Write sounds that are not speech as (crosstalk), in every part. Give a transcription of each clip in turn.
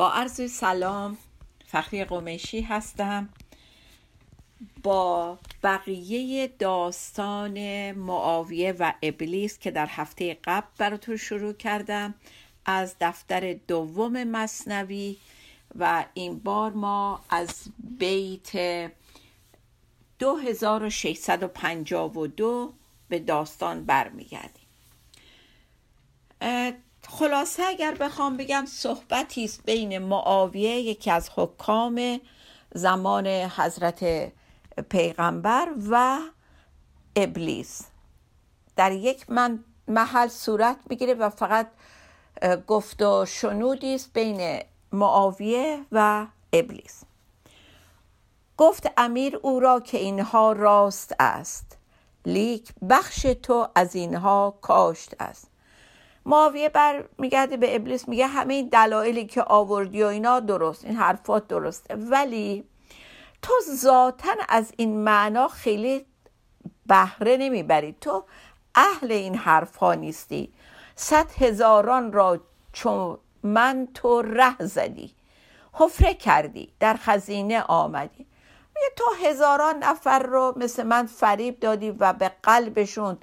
با عرض سلام فخری قمیشی هستم. با بقیه داستان معاویه و ابلیس که در هفته قبل براتون شروع کردم از دفتر دوم مصنوی و این بار ما از بیت 2652 به داستان برمیگردیم. خلاصه اگر بخوام بگم صحبتی است بین معاویه یکی از حکام زمان حضرت پیغمبر و ابلیس. در یک من محل صورت می‌گیره و فقط گفت و شنودی است بین معاویه و ابلیس. گفت امیر او را که اینها راست است لیک بخش تو از اینها کاشت است. معاویه بر میگرده به ابلیس میگه همه این دلایلی که آوردی و اینا درست این حرفات درسته ولی تو ذاتا از این معنا خیلی بهره نمی‌بری. تو اهل این حرف ها نیستی. صد هزاران را چون من تو ره زدی حفره کردی در خزینه آمدی. تو هزاران نفر رو مثل من فریب دادی و به قلبشون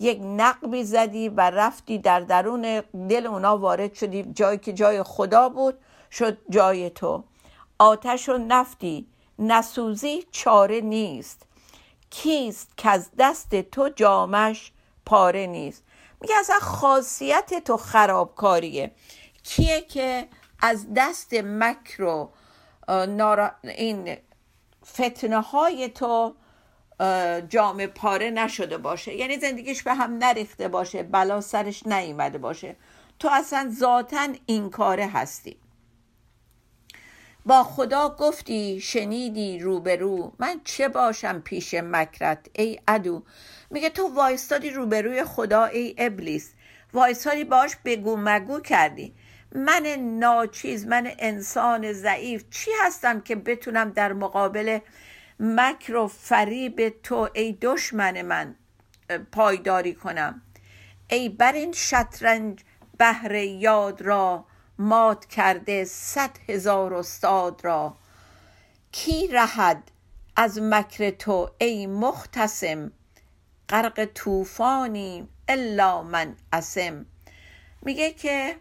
یک نقبی زدی و رفتی در درون دل اونا وارد شدی جایی که جای خدا بود شد جای تو. آتش و نفتی نسوزی چاره نیست. کیست که از دست تو جامش پاره نیست؟ میگه اصلا خاصیت تو خرابکاریه. کیه که از دست مکر و این فتنه های تو جامعه پاره نشده باشه. یعنی زندگیش به هم نریخته باشه بلا سرش نیامده باشه. تو اصلا ذاتا این کاره هستی. با خدا گفتی شنیدی روبرو. من چه باشم پیش مکرت؟ ای ادو میگه تو وایستادی روبروی خدا ای ابلیس. وایستادی باش بگو مگو کردی. من ناچیز من انسان ضعیف. چی هستم که بتونم در مقابل مکر و فریب تو ای دشمن من پایداری کنم. ای بر این شطرنج بهر یاد را مات کرده صد هزار استاد را. کی رهد از مکر تو ای مختصم؟ غرق طوفانی الا من اسم. میگه که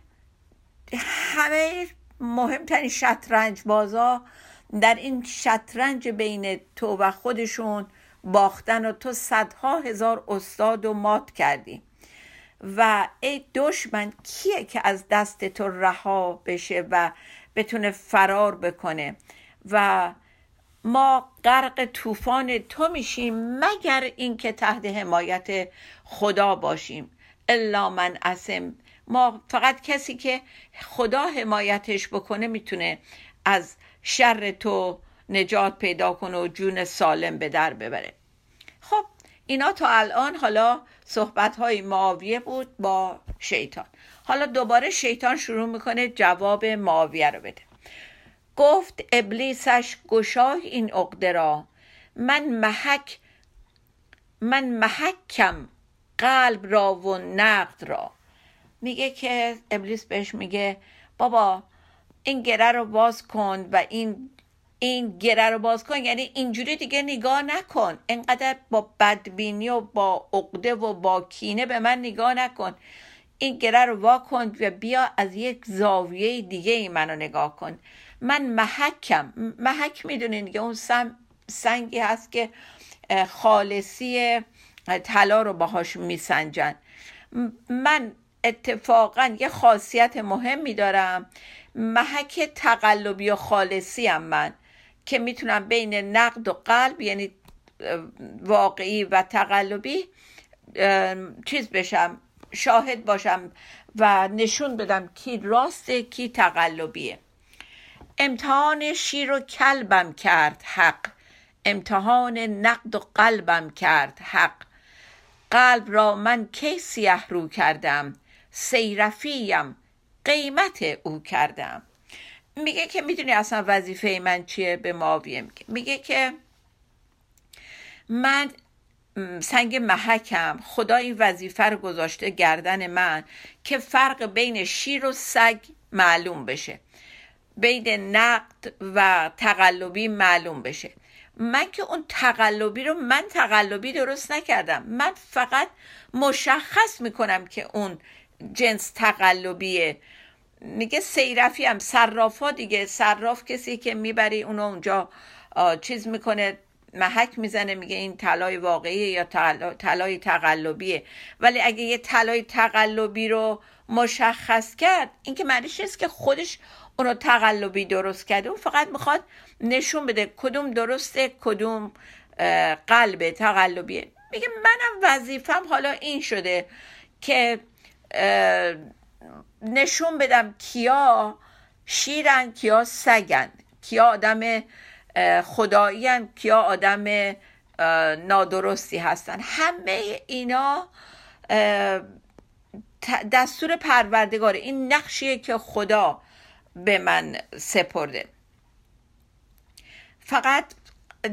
همه مهمترین شطرنج بازا در این شطرنج بین تو و خودشون باختن و تو صدها هزار استاد و مات کردی. و ای دشمن کیه که از دست تو رها بشه و بتونه فرار بکنه؟ و ما غرق طوفان تو میشیم مگر اینکه تحت حمایت خدا باشیم. الا من اسم. ما فقط کسی که خدا حمایتش بکنه می‌تونه از شر تو نجات پیدا کنه و جون سالم به در ببره. خب اینا تا الان حالا صحبت های معاویه بود با شیطان. حالا دوباره شیطان شروع می‌کنه جواب معاویه رو بده. گفت ابلیسش گشای این عقده را. من محک من محکم قلب را و نقد را. میگه که ابلیس بهش میگه بابا این گره رو باز کن و این این گره رو باز کن یعنی اینجوری دیگه نگاه نکن. اینقدر با بدبینی و با عقده و با کینه به من نگاه نکن. این گره رو وا کن و بیا از یک زاویه دیگه ای منو نگاه کن. من محکم. محک می‌دونین دیگه اون سنگی هست که خالصی طلا رو باهاش میسنجن. من اتفاقا یه خاصیت مهمی دارم. محک تقلبی و خالصی هم من که می‌تونم بین نقد و قلب یعنی واقعی و تقلبی چیز بشم شاهد باشم و نشون بدم کی راسته کی تقلبیه. امتحان شیر و کلبم کرد حق. امتحان نقد و قلبم کرد حق. قلب را من کی سیه رو کردم؟ سیرفیم. قیمت او کردم. میگه که می‌دونی اصلا وظیفه من چیه؟ به ماویه میگه. میگه که من سنگ محکم خدا این وظیفه رو گذاشته گردن من که فرق بین شیر و سگ معلوم بشه. بین نقد و تقلبی معلوم بشه. من که اون تقلبی رو من تقلبی درست نکردم. من فقط مشخص می‌کنم که اون جنس تقلبیه. میگه سیرفی هم صرافا دیگه. صراف کسی که می‌بری اونو اونجا چیز می‌کنه محک می‌زنه میگه این طلای واقعیه یا طلای تقلبیه. ولی اگه یه طلای تقلبی رو مشخص کرد این که معنیش نیست که خودش اونو تقلبی درست کرده. اون فقط می‌خواد نشون بده کدوم درسته کدوم قلب تقلبیه. میگه منم وظیفم حالا این شده که نشون بدم کیا شیرن کیا سگن کیا آدم خدایی هن کیا آدم نادرستی هستن. همه اینا دستور پروردگاره این نقشیه که خدا به من سپرده. فقط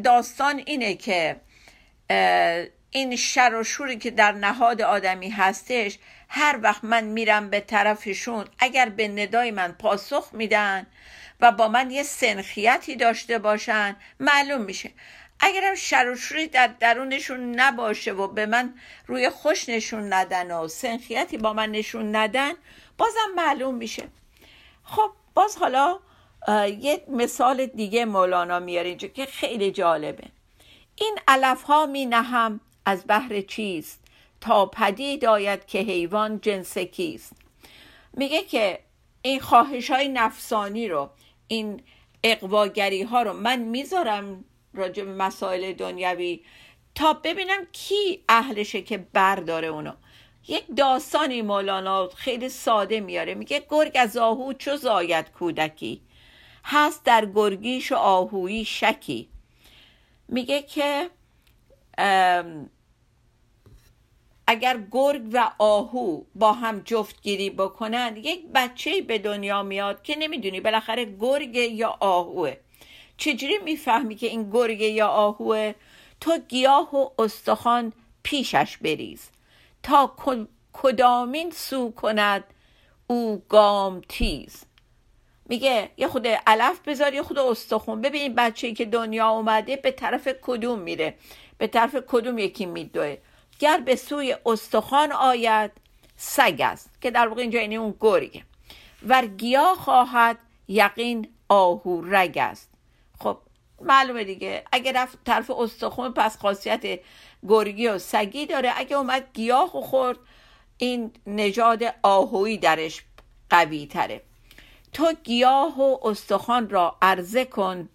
داستان اینه که این شر و شوری که در نهاد آدمی هستش هر وقت من میرم به طرفشون اگر به ندای من پاسخ میدن و با من یه سنخیتی داشته باشن معلوم میشه. اگرم شر و شوری در درونشون نباشه و به من روی خوش نشون ندن و سنخیتی با من نشون ندن بازم معلوم میشه. خب باز حالا یه مثال دیگه مولانا میاره اینجا که خیلی جالبه. این علف ها می نهم از بحر چیست تا پدید آید که حیوان جنس کیست؟ میگه که این خواهش های نفسانی رو این اقواگری ها رو من می‌ذارم راجع به مسائل دنیوی تا ببینم کی اهلشه که برداره اونو. یک داستانی مولانا خیلی ساده میاره. میگه گرگ از آهو چو زاید کودکی؟ هست در گرگیش و آهویی شکی. میگه که اگر گرگ و آهو با هم جفتگیری بکنن یک بچه به دنیا میاد که نمی‌دونی بالاخره گرگ یا آهوه. چجوری می‌فهمی که این گرگ یا آهوه؟ تو گیاه و استخوان پیشش بریز. تا کدامین سو کند او گام تیز. میگه یه خود علف بذار یه خود استخون ببین بچه که دنیا اومده به طرف کدوم میره؟ به طرف کدوم یکی میدوه؟ گر به سوی استخوان آید سگ است که در واقع اینجا یعنی اون گرگه ور گیا خواهد یقین آهو رگ است. خب معلومه دیگه. اگه رفت طرف استخون پس خاصیت گرگی و سگی داره. اگه اومد گیاه و خورد این نژاد آهویی درش قوی تره. تو گیاه و استخوان را عرضه کن.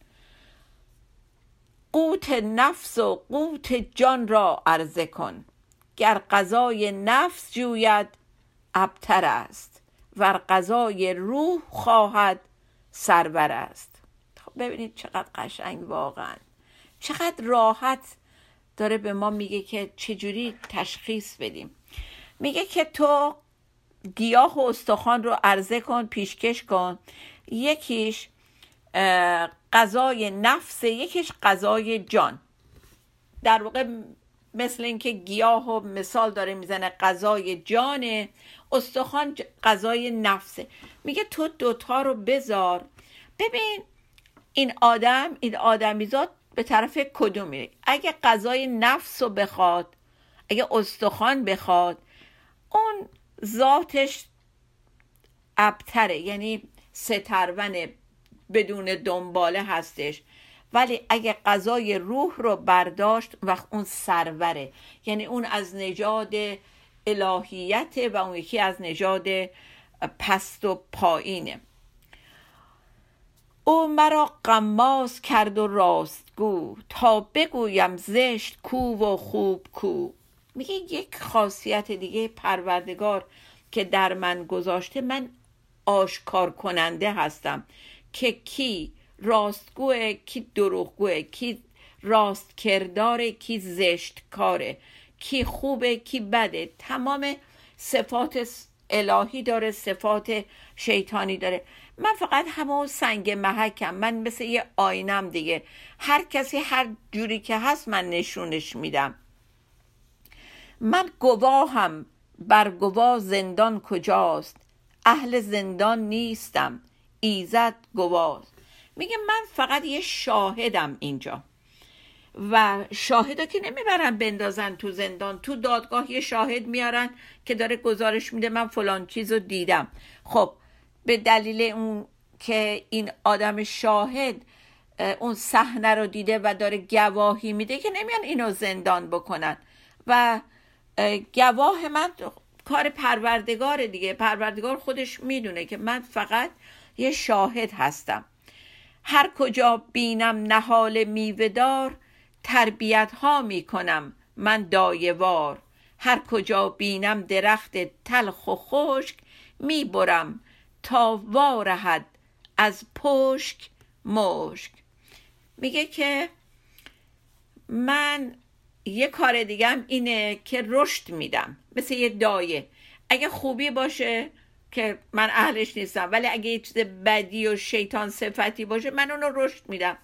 قوت نفس و قوت جان را عرضه کن. گر غذای نفس جوید ابتر است. ور غذای روح خواهد سرور است. خب ببینید چقدر قشنگ واقعا. چقدر راحت داره به ما میگه که چجوری تشخیص بدیم. میگه که تو گیاه و استخوان رو عرضه کن پیشکش کن. یکیش غذای نفس یکیش غذای جان. در واقع مثل اینکه گیاه و مثال داره می‌زنه غذای جانه استخوان غذای نفسه میگه تو دوتا رو بذار. ببین این آدم این آدمیزاد به طرف کدوم میره اگه غذای نفس رو بخواد اگه استخوان بخواد اون ذاتش ابتره یعنی سترون بدون دنباله هستش. ولی اگه غذای روح رو برداشت وقت اون سروره. یعنی اون از نژاد الهیت و اون یکی از نژاد پست و پایینه. او مرا قماز کرد و راستگو. تا بگویم زشت کو و خوب کو. میگه یک خاصیت دیگه پروردگار که در من گذاشته من آشکار کننده هستم. که کی؟ راستگوه کی دروغگوه کی راست کرداره کی زشت کاره کی خوبه کی بده. تمام صفات الهی داره صفات شیطانی داره. من فقط همون سنگ محکم. من مثل یه آینم دیگه. هر کسی هر جوری که هست من نشونش میدم. من گواهم بر گواه زندان کجاست؟ اهل زندان نیستم. ایزد گواست. میگه من فقط یه شاهدم اینجا. و شاهدا که نمی‌برن بندازن تو زندان. تو دادگاه یه شاهد میارن که داره گزارش میده من فلان چیز رو دیدم. خب به دلیل اون که این آدم شاهد اون صحنه رو دیده و داره گواهی میده که نمیان اینو زندان بکنن. و گواه من کار پروردگار دیگه. پروردگار خودش می‌دونه که من فقط یه شاهد هستم. هر کجا بینم نهال میوهدار تربیت ها می کنم من دایوار. هر کجا بینم درخت تلخ و خشک می برم تا وارهد از پشک مشک. میگه که من یه کار دیگم اینه که رشد میدم. مثل یه دایه. اگه خوبی باشه که من اهلش نیستم. ولی اگه یه چیز بدی و شیطان صفتی باشه من اونو رشد میدم.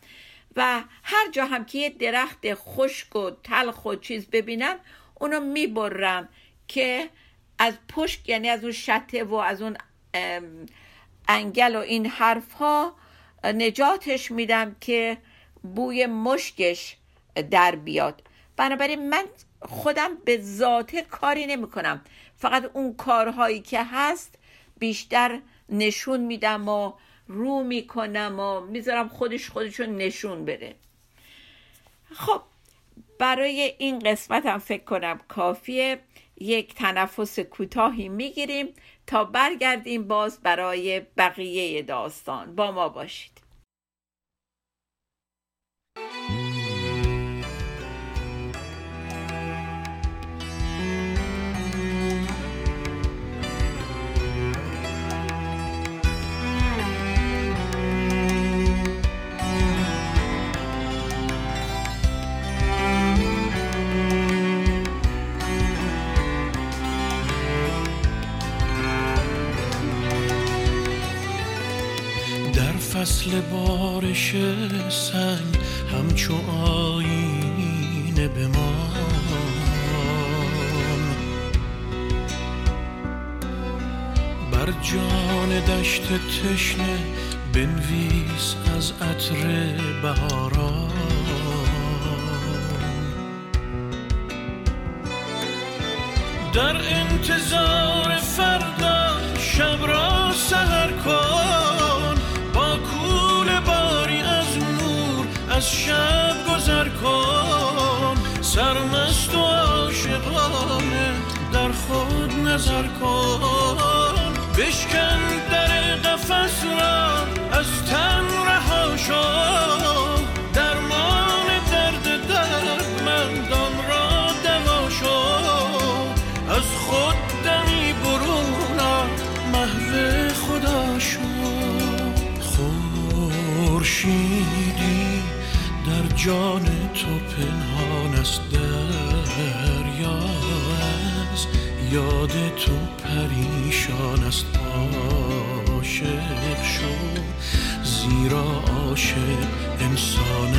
و هر جا هم که یه درخت خشک و تلخ و چیز ببینم اونو می‌برم که از پشت یعنی از اون شته و از اون انگل و این حرف ها نجاتش میدم که بوی مشکش در بیاد. بنابراین من خودم به ذاته کاری نمی کنم فقط اون کارهایی که هست بیشتر نشون میدم و رو می‌کنم و می‌ذارم خودش خودشو نشون بده. خب برای این قسمت هم فکر کنم کافیه. یک تنفس کوتاهی می‌گیریم تا برگردیم باز برای بقیه داستان. با ما باشید. فصل بارش سنگ همچو آینه به ما. بر جان دشت تشنه بنویس از عطر بهاران. در انتظار فردا شب را سهر کن. از شب گذر کن سرمست و عاشقانه در خود نظر کن. بشکن در قفس را از تن رها شو. جان تو پنهان است دریا از یاد تو پریشان است. عاشق شو. زیرا عاشق انسان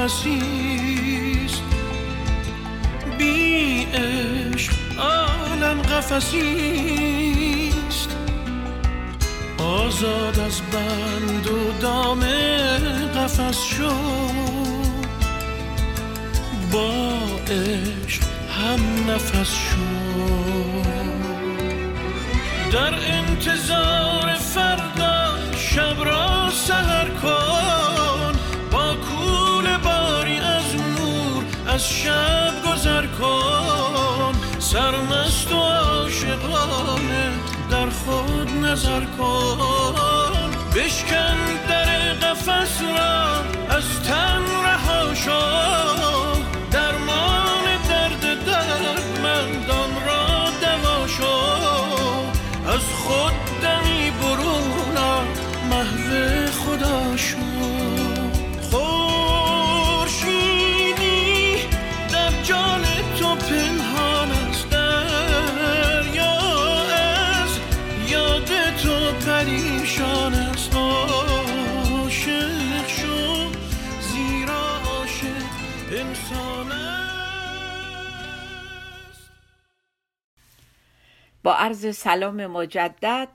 است بی عشق عالم قفسی است آزاد از بند و دام قفس شو با عشق هم نفس شو در انتظار فرد شب را سهر کن. از شب گذر کن سرمست و عاشقانه در خود نظر کن. بشکن در قفس را از تن رها شو. با عرض سلام مجدد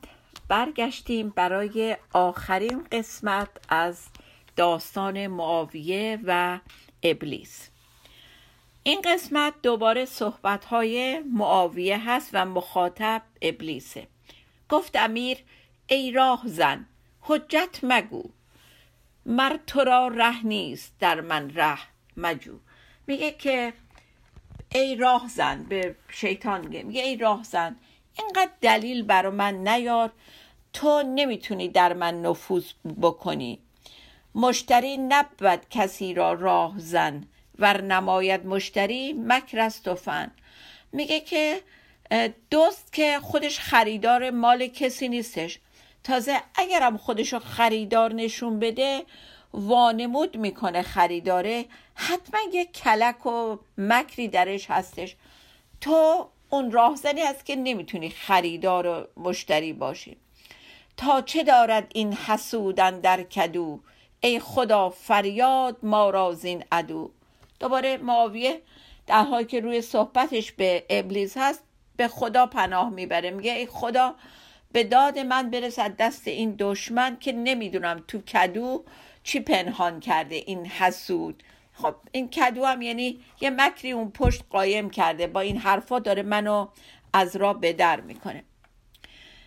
برگشتیم برای آخرین قسمت از داستان معاویه و ابلیس. این قسمت دوباره صحبت های معاویه هست و مخاطب ابلیسه. گفت امیر ای راه زن حجت مگو. مر تو را ره نیست در من ره مجو. میگه که ای راه زن به شیطان میگه میگه ای راه زن اینقدر دلیل برا من نیار تو نمی‌تونی در من نفوذ بکنی. مشتری نبود کسی را راه زن ور نماید مشتری مکر است و فن میگه که دوست که خودش خریدار مال کسی نیستش. تازه اگرم خودشو خریدار نشون بده وانمود می‌کنه خریداره. حتما یه کلک و مکری درش هستش. تو اون راهزنی هست که نمی‌تونی خریدار و مشتری باشی. تا چه دارد این حسودن در کدو؟ ای خدا فریاد ما را زین عدو. دوباره معاویه در حالی که روی صحبتش به ابلیس هست به خدا پناه می‌بره. میگه ای خدا به داد من برس از دست این دشمن که نمی‌دونم تو کدو چی پنهان کرده این حسود. خب این کدو هم یعنی یه مکری اون پشت قایم کرده. با این حرفا داره منو از را به در می‌کنه.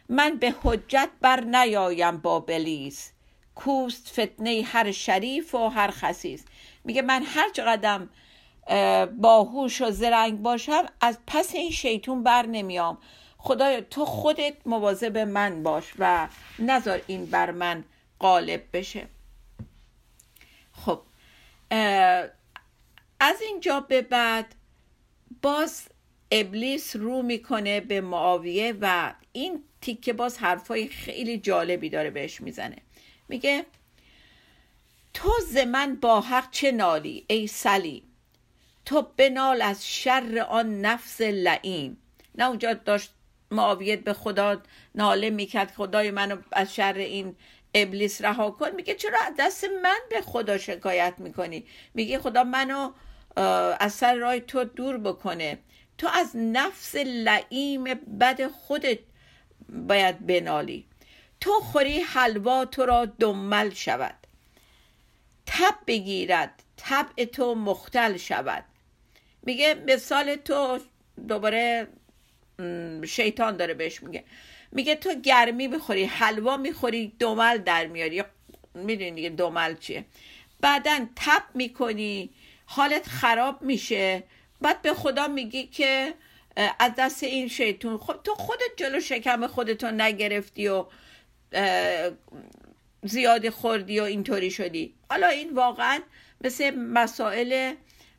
من به حجت بر نیایم با بلیس. کوست فتنه هر شریف و هر خسیس. میگه من هر چقدرم اه، باهوش و زرنگ باشم از پس این شیطون بر نمیام. خدایا تو خودت مواظب من باش و نذار این بر من غالب بشه خب اه، از اینجا به بعد باز ابلیس رو می‌کنه به معاویه و این تیکه باز حرفای خیلی جالبی داره بهش می‌زنه. میگه تو ز من با حق چه نالی ای سلی؟ تو بنال از شر آن نفس لعین. نه اونجا داشت معاویت به خدا ناله می‌کرد خدای منو از شر این ابلیس رها کن. میگه چرا دست من به خدا شکایت می‌کنی؟ میگه خدا منو از سر راه تو دور بکنه. تو از نفس لعیم بد خودت باید بنالی. تو خوری حلوا تو را دمل شود. تب بگیرد طبع تو مختل شود. میگه مثال تو دوباره شیطان داره بهش میگه. میگه تو گرمی بخوری حلوا می‌خوری دمل در میاری. می‌دونی دیگه دمل چیه. بعدا تب می‌کنی حالت خراب میشه. بعد به خدا میگی که از دست این شیطون. خب تو خودت جلو شکم خودتو نگرفتی و اه، زیادی خوردی و اینطوری شدی. حالا این واقعا مثل مسائل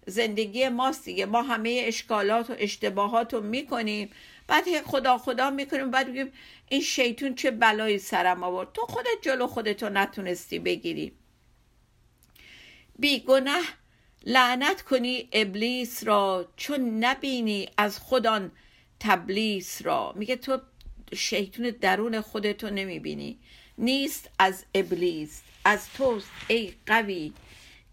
زندگی ماست دیگه. ما همه اشکالات و اشتباهات رو می‌کنیم. بعد خدا خدا می‌کنیم. بعد میگیم این شیطون چه بلایی سرم آورد؟ تو خودت جلو خودتو نتونستی بگیری. بیگنه لعنت کنی ابلیس را چون نبینی از خودان تبلیس را. میگه تو شیطون درون خودتو نمی‌بینی. نیست از ابلیس از توست ای قوی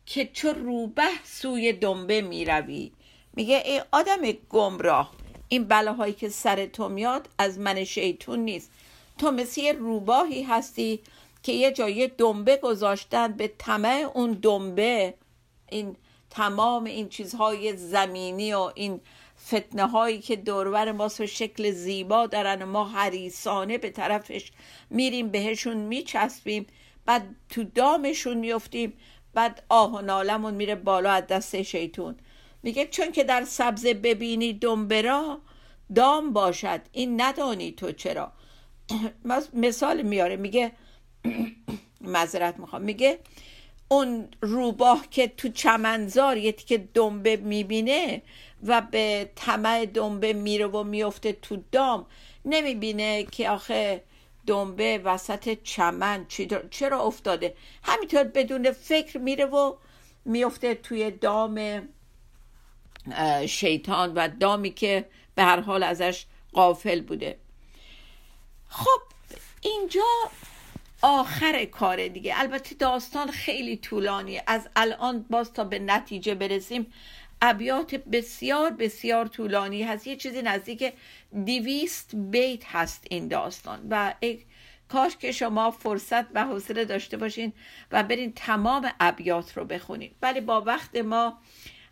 که چو روبه سوی دنبه می‌روی. میگه ای آدم گمراه این بلاهایی که سر تو میاد از من شیطون نیست. تو مثل یه روباهی هستی که یه جای دنبه گذاشتن به طمع اون دنبه. این تمام این چیزهای زمینی و این فتنه هایی که دورور ما و شکل زیبا دارن و ما حریسانه به طرفش میریم بهشون میچسبیم بعد تو دامشون میفتیم بعد آه و نالمون میره بالا از دست شیطون. میگه چون که در سبزه ببینی دنبرا دام باشد. این ندانی تو چرا. (clears throat) مثال میاره. میگه (clears throat) مذرت می‌خوام. میگه اون روباه که تو چمنزار یه که دنبه می‌بینه و به طمع دنبه میره و میفته تو دام نمی‌بینه که آخه دنبه وسط چمن چرا افتاده. همینطور بدون فکر میره و میفته توی دام شیطان و دامی که به هر حال ازش قافل بوده. خب اینجا آخر کار دیگه. البته داستان خیلی طولانی از الان باز تا به نتیجه برسیم ابیات بسیار بسیار طولانی هست. یه چیزی نزدیک دیویست بیت هست این داستان و کاش که شما فرصت و حوصله داشته باشین و برین تمام ابیات رو بخونید ولی با وقت ما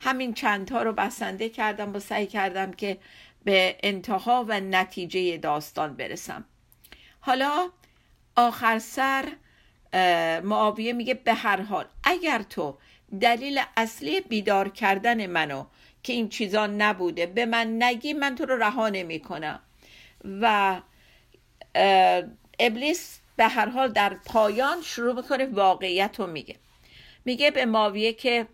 همین چندتا رو بسنده کردم و سعی کردم که به انتها و نتیجه داستان برسم. حالا آخر سر معاویه میگه به هر حال اگر تو دلیل اصلی بیدار کردن منو که این چیزا نبوده به من نگی من تو رو رها نمی کنم و ابلیس به هر حال در پایان شروع می‌کنه واقعیت رو میگه. میگه به ماویه که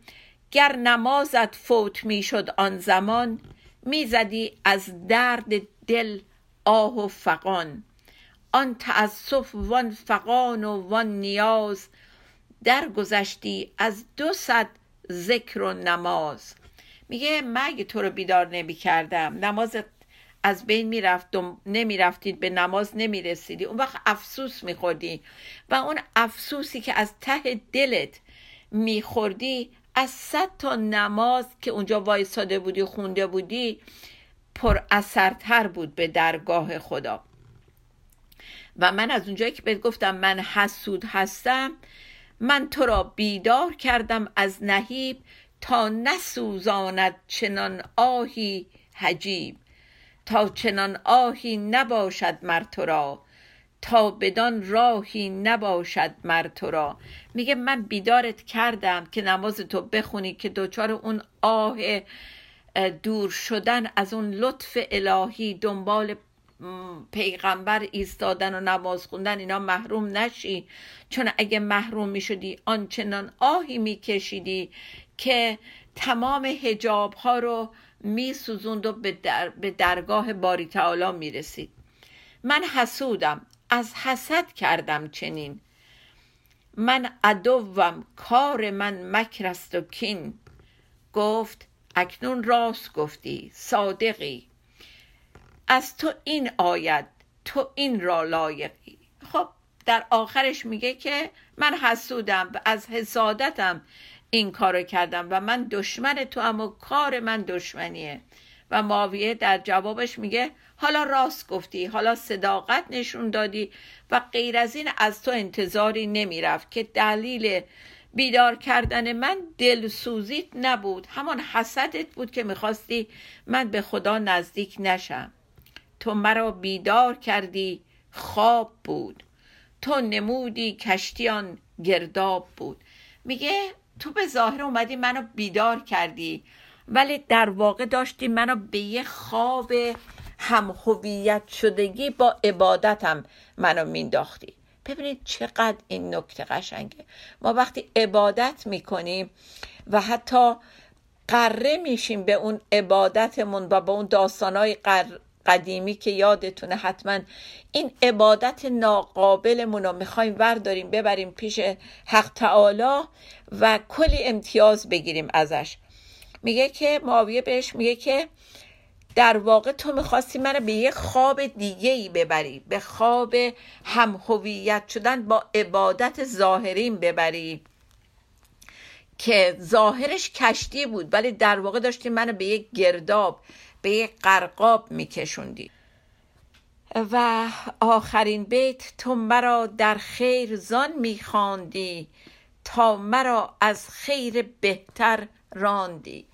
گر نمازت فوت می‌شد آن زمان می‌زدی از درد دل آه و فقان آن تأسف وان فقان و وان نیاز درگذشتی از دو صد ذکر و نماز. میگه مگه تو رو بیدار نمی کردم نمازت از بین می‌رفت نمی‌رفتید به نماز نمی‌رسیدی. اون وقت افسوس میخوردی و اون افسوسی که از ته دلت میخوردی از صد تا نماز که اونجا وایساده بودی خونده بودی پر اثرتر بود به درگاه خدا. و من از اونجایی که بهت گفتم من حسود هستم من تو را بیدار کردم از نهیب تا نسوزاند چنان آهی حجیب. تا چنان آهی نباشد مر تو را تا بدان راهی نباشد مر تو را. میگه من بیدارت کردم که نماز تو بخونی که دوچار اون آه دور شدن از اون لطف الهی دنبال پیغمبر ایستادن و نماز خوندن اینا محروم نشی. چون اگه محروم می‌شدی آنچنان آهی میکشیدی که تمام هجاب ها رو میسوزوند و به, در به درگاه باری تعالی می‌رسید. من حسودم. از حسد کردم چنین. من عدوم. کار من مکر است و کین. گفت اکنون راست گفتی صادقی. از تو این آید تو این را لایقی. خب در آخرش میگه که من حسودم از حسادتم این کارو کردم و من دشمن تو اما کار من دشمنیه. و ماویه در جوابش میگه حالا راست گفتی حالا صداقت نشون دادی و غیر از این از تو انتظاری نمی‌رفت که دلیل بیدار کردن من دلسوزیت نبود. همان حسدت بود که می‌خواستی من به خدا نزدیک نشم. تو مرا بیدار کردی خواب بود. تو نمودی کشتیان گرداب بود. میگه تو به ظاهر اومدی منو بیدار کردی ولی در واقع داشتی منو به یه خواب هم هویت شدگی با عبادتم منو مینداختی. ببینید چقدر این نکته قشنگه. ما وقتی عبادت می‌کنیم و حتی قره میشیم به اون عبادتمون و به اون داستانهای قدیمی که یادتونه حتما این عبادت ناقابلمون رو می‌خوایم ورداریم ببریم پیش حق تعالی و کلی امتیاز بگیریم ازش. میگه که معاویه بهش میگه که در واقع تو می‌خواستی منو به یه خواب دیگه ای ببری به خواب هم هویت شدن با عبادت ظاهرین ببری. که ظاهرش کشتی بود ولی در واقع داشتی منو به یک گرداب به یک قرقاب میکشوندی. و آخرین بیت تو مرا در خیر زان میخواندی تا مرا از خیر بهتر راندی.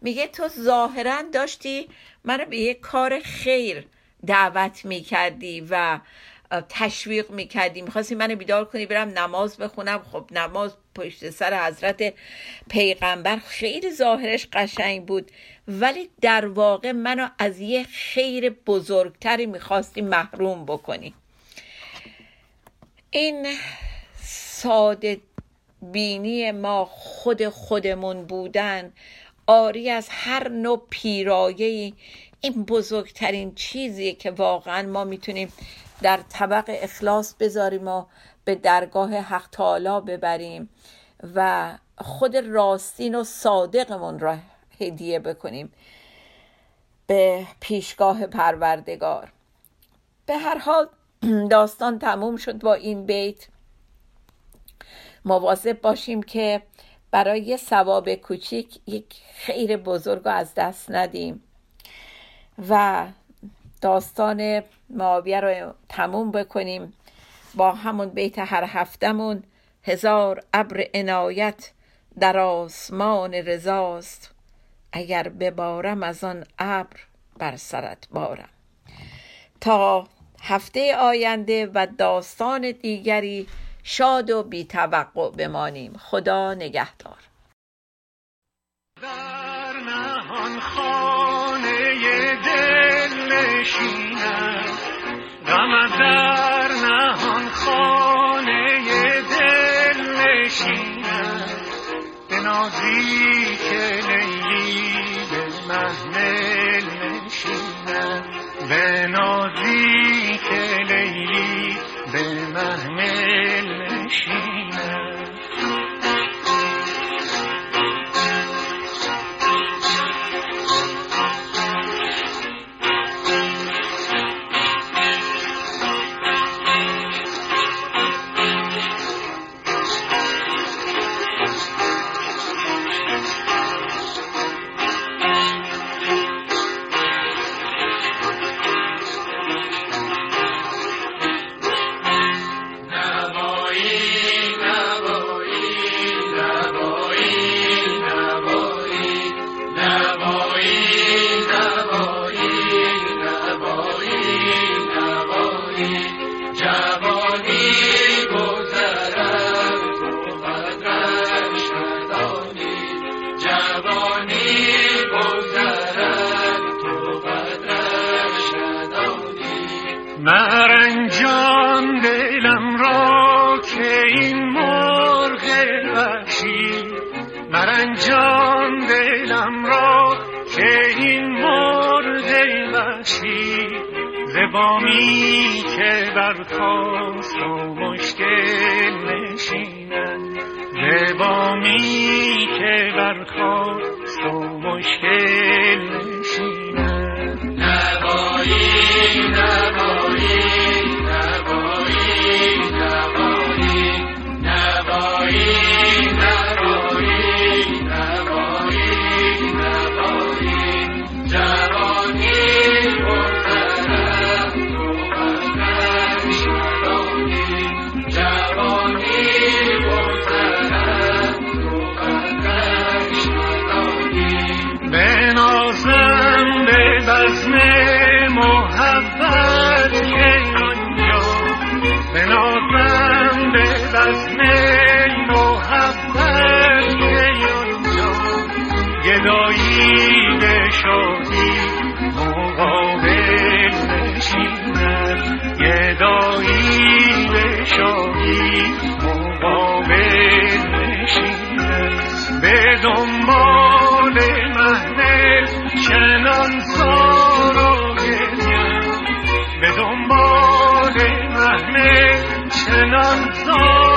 میگه تو ظاهرا داشتی منو به یک کار خیر دعوت می‌کردی و تشویق می‌کردی. می‌خواستی منو بیدار کنی برم نماز بخونم. خب نماز پشت سر حضرت پیغمبر خیلی ظاهرش قشنگ بود. ولی در واقع منو از یه خیر بزرگتری می‌خواستی محروم بکنی. این ساده بینی ما خود خودمون بودن آری از هر نوع پیرایه این بزرگترین چیزیه که واقعا ما می‌تونیم در طبق اخلاص بذاریم و به درگاه حق تعالی ببریم و خود راستین و صادقمون را هدیه بکنیم به پیشگاه پروردگار. به هر حال داستان تموم شد با این بیت. مواظب باشیم که برای یه ثواب کوچیک یک خیر بزرگ رو از دست ندیم و داستان معاویه رو تموم بکنیم. با همون بیت هر هفتمون هزار ابر عنایت در آسمان رضاست. اگر ببارم از آن ابر بر سرت بارم. تا هفته آینده و داستان دیگری شاد و بی توقع بمانیم. خدا نگهدار. در نهان خانه دل نشینم غم در نهان خانه دل نشینم. به نازی که لیلی به محمل به نازی دنبال محمل چنان سارایم به دنبال محمل چنان سارایم